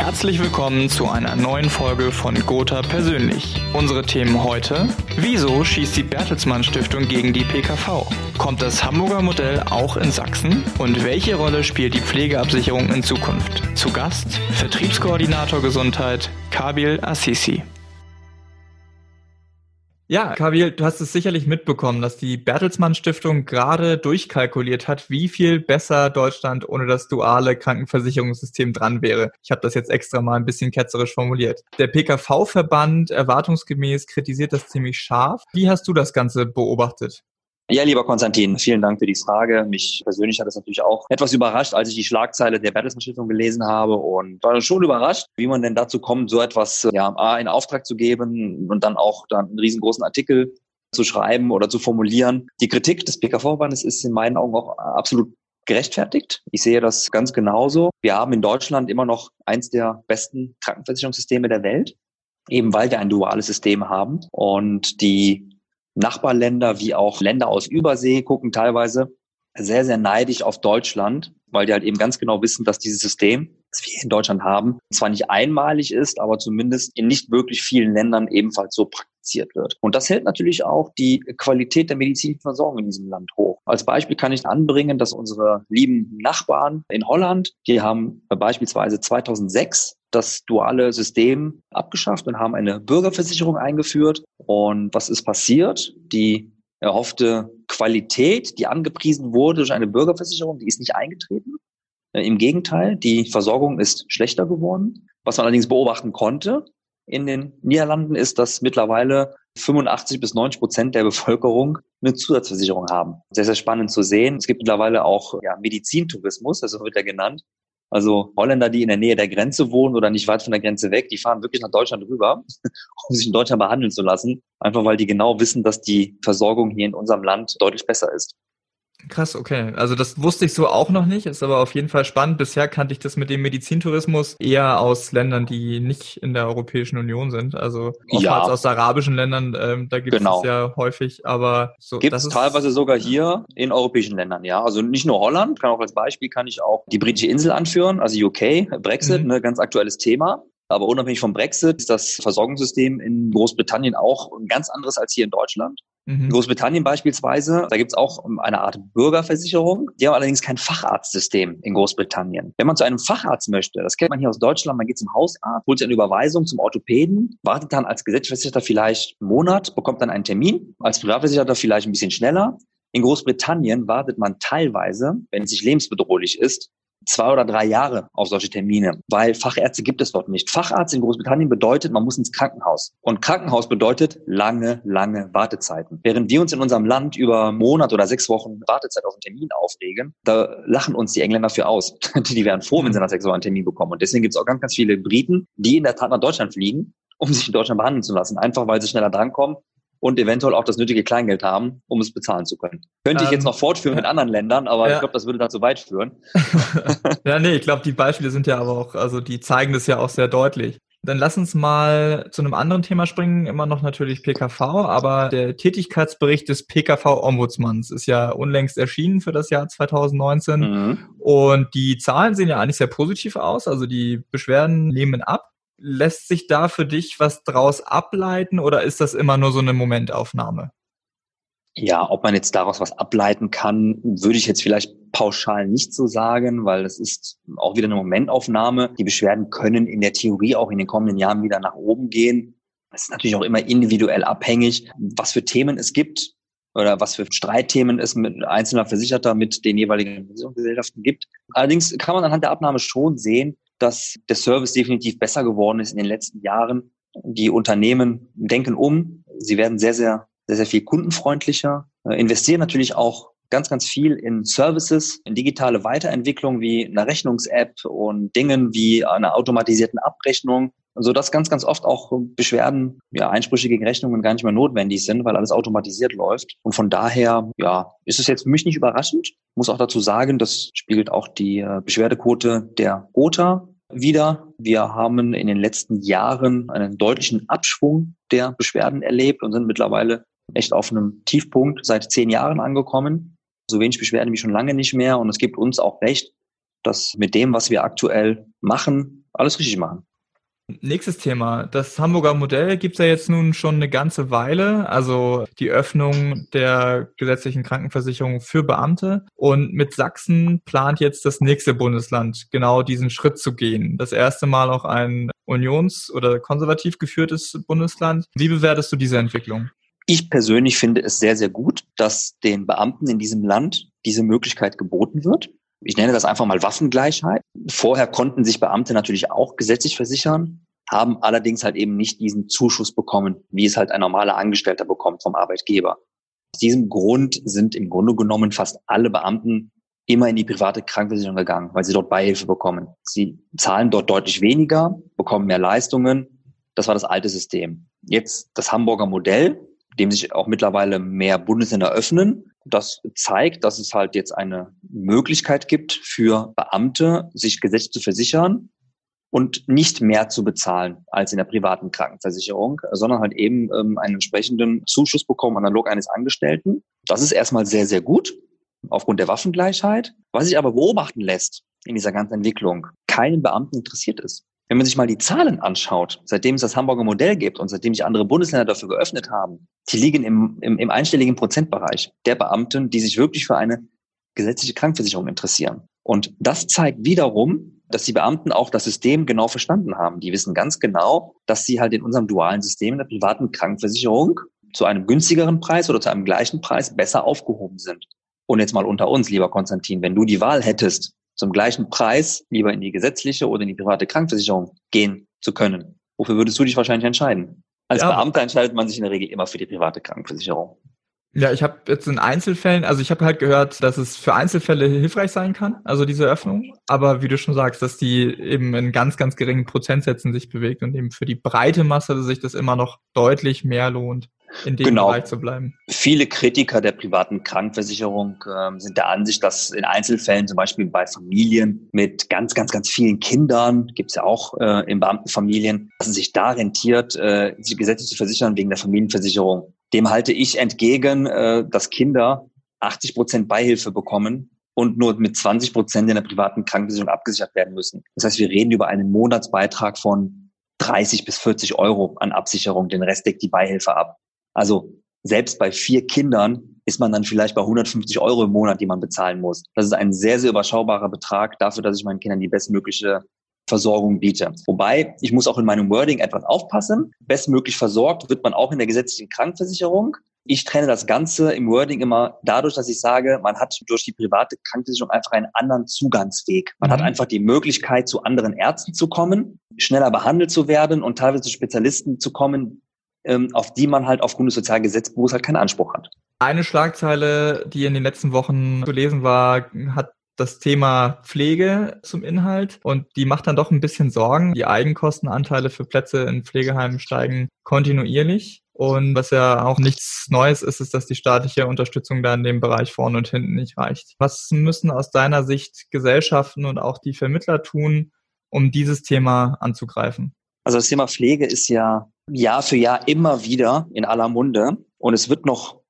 Herzlich willkommen zu einer neuen Folge von Gotha persönlich. Unsere Themen heute: Wieso schießt die Bertelsmann Stiftung gegen die PKV? Kommt das Hamburger Modell auch in Sachsen? Und welche Rolle spielt die Pflegeabsicherung in Zukunft? Zu Gast Vertriebskoordinator Gesundheit Kabil Assisi. Ja, Kabil, du hast es sicherlich mitbekommen, dass die Bertelsmann Stiftung gerade durchkalkuliert hat, wie viel besser Deutschland ohne das duale Krankenversicherungssystem dran wäre. Ich habe das jetzt extra mal ein bisschen ketzerisch formuliert. Der PKV-Verband erwartungsgemäß kritisiert das ziemlich scharf. Wie hast du das Ganze beobachtet? Ja, lieber Konstantin, vielen Dank für die Frage. Mich persönlich hat es natürlich auch etwas überrascht, als ich die Schlagzeile der Bertelsmann Stiftung gelesen habe und war schon überrascht, wie man denn dazu kommt, so etwas ja, A, in Auftrag zu geben und dann auch dann einen riesengroßen Artikel zu schreiben oder zu formulieren. Die Kritik des PKV-Verbandes ist in meinen Augen auch absolut gerechtfertigt. Ich sehe das ganz genauso. Wir haben in Deutschland immer noch eins der besten Krankenversicherungssysteme der Welt, eben weil wir ein duales System haben und die Nachbarländer wie auch Länder aus Übersee gucken teilweise sehr, sehr neidisch auf Deutschland, weil die halt eben ganz genau wissen, dass dieses System, das wir in Deutschland haben, zwar nicht einmalig ist, aber zumindest in nicht wirklich vielen Ländern ebenfalls so praktiziert wird. Und das hält natürlich auch die Qualität der medizinischen Versorgung in diesem Land hoch. Als Beispiel kann ich anbringen, dass unsere lieben Nachbarn in Holland, die haben beispielsweise 2006 das duale System abgeschafft und haben eine Bürgerversicherung eingeführt. Und was ist passiert? Die erhoffte Qualität, die angepriesen wurde durch eine Bürgerversicherung, die ist nicht eingetreten. Äh, Im Gegenteil, die Versorgung ist schlechter geworden. Was man allerdings beobachten konnte in den Niederlanden ist, dass mittlerweile 85 bis 90 Prozent der Bevölkerung eine Zusatzversicherung haben. Sehr, sehr spannend zu sehen. Es gibt mittlerweile auch ja, Medizintourismus, also wird ja genannt. Also Holländer, die in der Nähe der Grenze wohnen oder nicht weit von der Grenze weg, die fahren wirklich nach Deutschland rüber, um sich in Deutschland behandeln zu lassen. Einfach weil die genau wissen, dass die Versorgung hier in unserem Land deutlich besser ist. Krass, okay. Also das wusste ich so auch noch nicht, ist aber auf jeden Fall spannend. Bisher kannte ich das mit dem Medizintourismus eher aus Ländern, die nicht in der Europäischen Union sind. Also oftmals ja. aus arabischen Ländern, ähm, da gibt genau. es ja häufig, aber so. Gibt es teilweise sogar hier in europäischen Ländern, ja. Also nicht nur Holland, kann auch als Beispiel kann ich auch die britische Insel anführen, also UK, Brexit, mhm. ne, ganz aktuelles Thema. Aber unabhängig vom Brexit ist das Versorgungssystem in Großbritannien auch ein ganz anderes als hier in Deutschland. Mhm. In Großbritannien beispielsweise, da gibt es auch eine Art Bürgerversicherung. Die haben allerdings kein Facharztsystem in Großbritannien. Wenn man zu einem Facharzt möchte, das kennt man hier aus Deutschland, man geht zum Hausarzt, holt sich eine Überweisung zum Orthopäden, wartet dann als Gesetzesversicherter vielleicht einen Monat, bekommt dann einen Termin, als Privatversicherter vielleicht ein bisschen schneller. In Großbritannien wartet man teilweise, wenn es sich lebensbedrohlich ist, zwei oder drei Jahre auf solche Termine, weil Fachärzte gibt es dort nicht. Facharzt in Großbritannien bedeutet, man muss ins Krankenhaus. Und Krankenhaus bedeutet lange, lange Wartezeiten. Während wir uns in unserem Land über Monat oder sechs Wochen Wartezeit auf einen Termin aufregen, da lachen uns die Engländer für aus. die wären froh, wenn sie nach sechs Wochen einen Termin bekommen. Und deswegen gibt es auch ganz, ganz viele Briten, die in der Tat nach Deutschland fliegen, um sich in Deutschland behandeln zu lassen. Einfach weil sie schneller drankommen und eventuell auch das nötige Kleingeld haben, um es bezahlen zu können. Könnte ich jetzt ähm, noch fortführen mit anderen Ländern, aber ja. ich glaube, das würde dazu weit führen. ja, nee, ich glaube, die Beispiele sind ja aber auch, also die zeigen das ja auch sehr deutlich. Dann lass uns mal zu einem anderen Thema springen, immer noch natürlich PKV, aber der Tätigkeitsbericht des PKV-Ombudsmanns ist ja unlängst erschienen für das Jahr 2019 mhm. und die Zahlen sehen ja eigentlich sehr positiv aus, also die Beschwerden nehmen ab. Lässt sich da für dich was draus ableiten oder ist das immer nur so eine Momentaufnahme? Ja, ob man jetzt daraus was ableiten kann, würde ich jetzt vielleicht pauschal nicht so sagen, weil es ist auch wieder eine Momentaufnahme. Die Beschwerden können in der Theorie auch in den kommenden Jahren wieder nach oben gehen. Es ist natürlich auch immer individuell abhängig, was für Themen es gibt oder was für Streitthemen es mit einzelner Versicherter mit den jeweiligen Versicherungsgesellschaften gibt. Allerdings kann man anhand der Abnahme schon sehen, dass der Service definitiv besser geworden ist in den letzten Jahren. Die Unternehmen denken um. Sie werden sehr, sehr, sehr, sehr viel kundenfreundlicher, äh, investieren natürlich auch ganz, ganz viel in Services, in digitale Weiterentwicklung wie eine Rechnungs-App und Dingen wie einer automatisierten Abrechnung, so dass ganz, ganz oft auch Beschwerden, ja, Einsprüche gegen Rechnungen gar nicht mehr notwendig sind, weil alles automatisiert läuft. Und von daher, ja, ist es jetzt für mich nicht überraschend. Muss auch dazu sagen, das spiegelt auch die äh, Beschwerdequote der OTA wieder. Wir haben in den letzten Jahren einen deutlichen Abschwung der Beschwerden erlebt und sind mittlerweile echt auf einem Tiefpunkt seit zehn Jahren angekommen. So wenig Beschwerden wie schon lange nicht mehr. Und es gibt uns auch recht, dass mit dem, was wir aktuell machen, alles richtig machen. Nächstes Thema. Das Hamburger Modell gibt es ja jetzt nun schon eine ganze Weile, also die Öffnung der gesetzlichen Krankenversicherung für Beamte. Und mit Sachsen plant jetzt das nächste Bundesland genau diesen Schritt zu gehen. Das erste Mal auch ein unions- oder konservativ geführtes Bundesland. Wie bewertest du diese Entwicklung? Ich persönlich finde es sehr, sehr gut, dass den Beamten in diesem Land diese Möglichkeit geboten wird ich nenne das einfach mal Waffengleichheit. Vorher konnten sich Beamte natürlich auch gesetzlich versichern, haben allerdings halt eben nicht diesen Zuschuss bekommen, wie es halt ein normaler Angestellter bekommt vom Arbeitgeber. Aus diesem Grund sind im Grunde genommen fast alle Beamten immer in die private Krankenversicherung gegangen, weil sie dort Beihilfe bekommen. Sie zahlen dort deutlich weniger, bekommen mehr Leistungen. Das war das alte System. Jetzt das Hamburger Modell, dem sich auch mittlerweile mehr Bundesländer öffnen, das zeigt, dass es halt jetzt eine Möglichkeit gibt für Beamte, sich gesetzlich zu versichern und nicht mehr zu bezahlen als in der privaten Krankenversicherung, sondern halt eben ähm, einen entsprechenden Zuschuss bekommen, analog eines Angestellten. Das ist erstmal sehr, sehr gut aufgrund der Waffengleichheit. Was sich aber beobachten lässt in dieser ganzen Entwicklung, keinen Beamten interessiert ist. Wenn man sich mal die Zahlen anschaut, seitdem es das Hamburger Modell gibt und seitdem sich andere Bundesländer dafür geöffnet haben, die liegen im, im, im einstelligen Prozentbereich der Beamten, die sich wirklich für eine gesetzliche Krankenversicherung interessieren. Und das zeigt wiederum, dass die Beamten auch das System genau verstanden haben. Die wissen ganz genau, dass sie halt in unserem dualen System in der privaten Krankenversicherung zu einem günstigeren Preis oder zu einem gleichen Preis besser aufgehoben sind. Und jetzt mal unter uns, lieber Konstantin, wenn du die Wahl hättest, zum gleichen Preis lieber in die gesetzliche oder in die private Krankenversicherung gehen zu können. Wofür würdest du dich wahrscheinlich entscheiden? Als ja. Beamter entscheidet man sich in der Regel immer für die private Krankenversicherung. Ja, ich habe jetzt in Einzelfällen, also ich habe halt gehört, dass es für Einzelfälle hilfreich sein kann, also diese Öffnung. Aber wie du schon sagst, dass die eben in ganz, ganz geringen Prozentsätzen sich bewegt und eben für die breite Masse sich das immer noch deutlich mehr lohnt in dem genau. Bereich zu bleiben. Viele Kritiker der privaten Krankenversicherung äh, sind der Ansicht, dass in Einzelfällen, zum Beispiel bei Familien mit ganz, ganz, ganz vielen Kindern, gibt es ja auch äh, in Beamtenfamilien, dass es sich da rentiert, äh, sich gesetzlich zu versichern wegen der Familienversicherung. Dem halte ich entgegen, äh, dass Kinder 80 Prozent Beihilfe bekommen und nur mit 20 Prozent in der privaten Krankenversicherung abgesichert werden müssen. Das heißt, wir reden über einen Monatsbeitrag von 30 bis 40 Euro an Absicherung. Den Rest deckt die Beihilfe ab. Also selbst bei vier Kindern ist man dann vielleicht bei 150 Euro im Monat, die man bezahlen muss. Das ist ein sehr, sehr überschaubarer Betrag dafür, dass ich meinen Kindern die bestmögliche Versorgung biete. Wobei, ich muss auch in meinem Wording etwas aufpassen. Bestmöglich versorgt wird man auch in der gesetzlichen Krankenversicherung. Ich trenne das Ganze im Wording immer dadurch, dass ich sage, man hat durch die private Krankenversicherung einfach einen anderen Zugangsweg. Man mhm. hat einfach die Möglichkeit, zu anderen Ärzten zu kommen, schneller behandelt zu werden und teilweise zu Spezialisten zu kommen, auf die man halt aufgrund des Sozialgesetzbuchs halt keinen Anspruch hat. Eine Schlagzeile, die in den letzten Wochen zu lesen war, hat das Thema Pflege zum Inhalt und die macht dann doch ein bisschen Sorgen. Die Eigenkostenanteile für Plätze in Pflegeheimen steigen kontinuierlich. Und was ja auch nichts Neues ist, ist, dass die staatliche Unterstützung da in dem Bereich vorne und hinten nicht reicht. Was müssen aus deiner Sicht Gesellschaften und auch die Vermittler tun, um dieses Thema anzugreifen? Also das Thema Pflege ist ja Jahr für Jahr immer wieder in aller Munde und es wird noch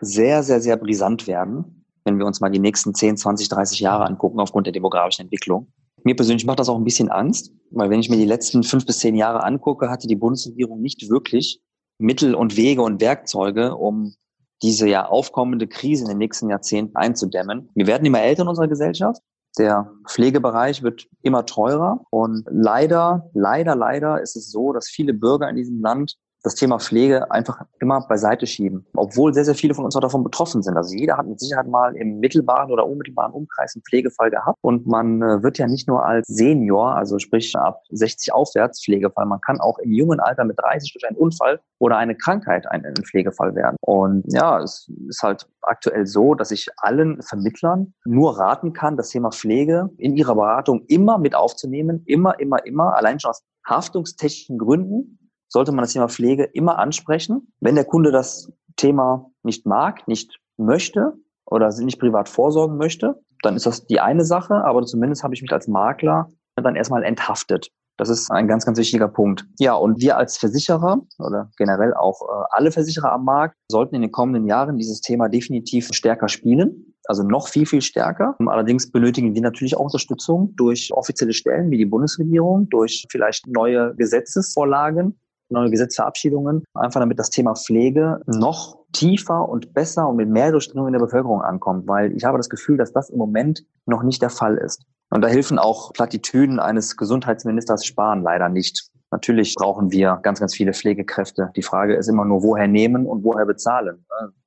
sehr, sehr, sehr brisant werden, wenn wir uns mal die nächsten 10, 20, 30 Jahre angucken aufgrund der demografischen Entwicklung. Mir persönlich macht das auch ein bisschen Angst, weil wenn ich mir die letzten fünf bis zehn Jahre angucke, hatte die Bundesregierung nicht wirklich Mittel und Wege und Werkzeuge, um diese ja aufkommende Krise in den nächsten Jahrzehnten einzudämmen. Wir werden immer älter in unserer Gesellschaft. Der Pflegebereich wird immer teurer und leider, leider, leider ist es so, dass viele Bürger in diesem Land das Thema Pflege einfach immer beiseite schieben, obwohl sehr, sehr viele von uns auch davon betroffen sind. Also jeder hat mit Sicherheit mal im mittelbaren oder unmittelbaren Umkreis einen Pflegefall gehabt und man äh, wird ja nicht nur als Senior, also sprich ab 60 aufwärts Pflegefall, man kann auch im jungen Alter mit 30 durch einen Unfall oder eine Krankheit ein, Pflegefall werden. Und ja, es ist halt aktuell so, dass ich allen Vermittlern nur raten kann, das Thema Pflege in ihrer Beratung immer mit aufzunehmen, immer, immer, immer, allein schon aus haftungstechnischen Gründen, sollte man das Thema Pflege immer ansprechen. Wenn der Kunde das Thema nicht mag, nicht möchte oder nicht privat vorsorgen möchte, dann ist das die eine Sache, aber zumindest habe ich mich als Makler dann erstmal enthaftet. Das ist ein ganz, ganz wichtiger Punkt. Ja, und wir als Versicherer oder generell auch äh, alle Versicherer am Markt sollten in den kommenden Jahren dieses Thema definitiv stärker spielen. also noch viel, viel stärker. Allerdings benötigen die natürlich auch Unterstützung durch offizielle Stellen wie die Bundesregierung, durch vielleicht neue Gesetzesvorlagen, neue Gesetzverabschiedungen, einfach damit das Thema Pflege noch tiefer und besser und mit mehr Durchdringung in der Bevölkerung ankommt, weil ich habe das Gefühl, dass das im Moment noch nicht der Fall ist. Und da helfen auch Plattitüden eines Gesundheitsministers Spahn leider nicht. Natürlich brauchen wir ganz, ganz viele Pflegekräfte. Die Frage ist immer nur, woher nehmen und woher bezahlen.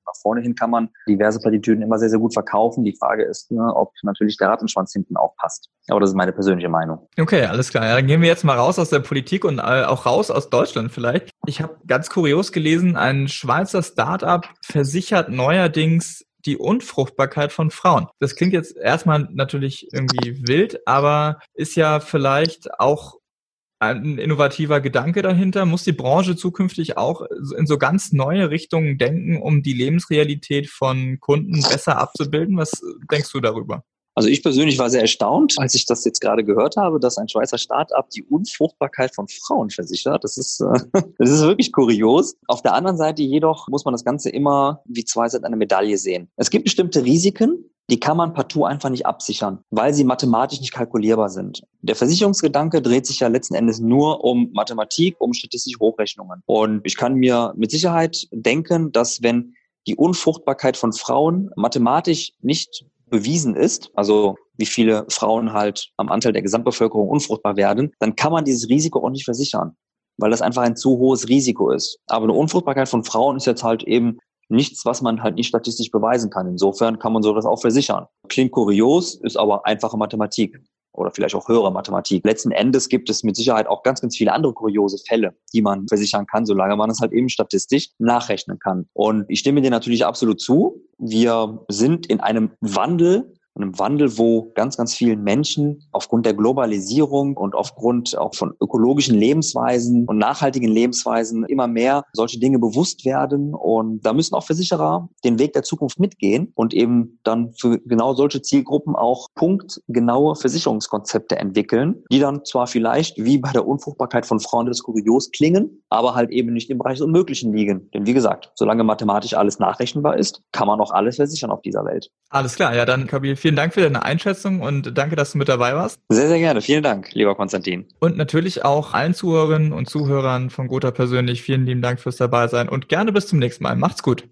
Nach vorne hin kann man diverse Plattitüden immer sehr, sehr gut verkaufen. Die Frage ist, ne, ob natürlich der Rattenschwanz hinten auch passt. Aber das ist meine persönliche Meinung. Okay, alles klar. Ja, dann gehen wir jetzt mal raus aus der Politik und äh, auch raus aus Deutschland vielleicht. Ich habe ganz kurios gelesen, ein Schweizer Startup versichert neuerdings die Unfruchtbarkeit von Frauen. Das klingt jetzt erstmal natürlich irgendwie wild, aber ist ja vielleicht auch ein innovativer Gedanke dahinter? Muss die Branche zukünftig auch in so ganz neue Richtungen denken, um die Lebensrealität von Kunden besser abzubilden? Was denkst du darüber? Also ich persönlich war sehr erstaunt, als ich das jetzt gerade gehört habe, dass ein Schweizer Start-up die Unfruchtbarkeit von Frauen versichert. Das ist, äh, das ist wirklich kurios. Auf der anderen Seite jedoch muss man das Ganze immer wie zwei Seiten einer Medaille sehen. Es gibt bestimmte Risiken, die kann man partout einfach nicht absichern, weil sie mathematisch nicht kalkulierbar sind. Der Versicherungsgedanke dreht sich ja letzten Endes nur um Mathematik, um statistische Hochrechnungen. Und ich kann mir mit Sicherheit denken, dass wenn die Unfruchtbarkeit von Frauen mathematisch nicht bewiesen ist, also wie viele Frauen halt am Anteil der Gesamtbevölkerung unfruchtbar werden, dann kann man dieses Risiko auch nicht versichern, weil das einfach ein zu hohes Risiko ist. Aber eine Unfruchtbarkeit von Frauen ist jetzt halt eben nichts, was man halt nicht statistisch beweisen kann. Insofern kann man sowas auch versichern. Klingt kurios, ist aber einfache Mathematik oder vielleicht auch höhere Mathematik. Letzten Endes gibt es mit Sicherheit auch ganz, ganz viele andere kuriose Fälle, die man versichern kann, solange man es halt eben statistisch nachrechnen kann. Und ich stimme dir natürlich absolut zu. Wir sind in einem Wandel einem Wandel, wo ganz, ganz vielen Menschen aufgrund der Globalisierung und aufgrund auch von ökologischen Lebensweisen und nachhaltigen Lebensweisen immer mehr solche Dinge bewusst werden. Und da müssen auch Versicherer den Weg der Zukunft mitgehen und eben dann für genau solche Zielgruppen auch punktgenaue Versicherungskonzepte entwickeln, die dann zwar vielleicht wie bei der Unfruchtbarkeit von Frauen des Kurios klingen, aber halt eben nicht im Bereich des Unmöglichen liegen. Denn wie gesagt, solange mathematisch alles nachrechenbar ist, kann man auch alles versichern auf dieser Welt. Alles klar, ja, dann Kabil, vielen Dank für deine Einschätzung und danke, dass du mit dabei warst. Sehr, sehr gerne. Vielen Dank, lieber Konstantin. Und natürlich auch allen Zuhörerinnen und Zuhörern von Gotha persönlich vielen lieben Dank fürs Dabeisein und gerne bis zum nächsten Mal. Macht's gut.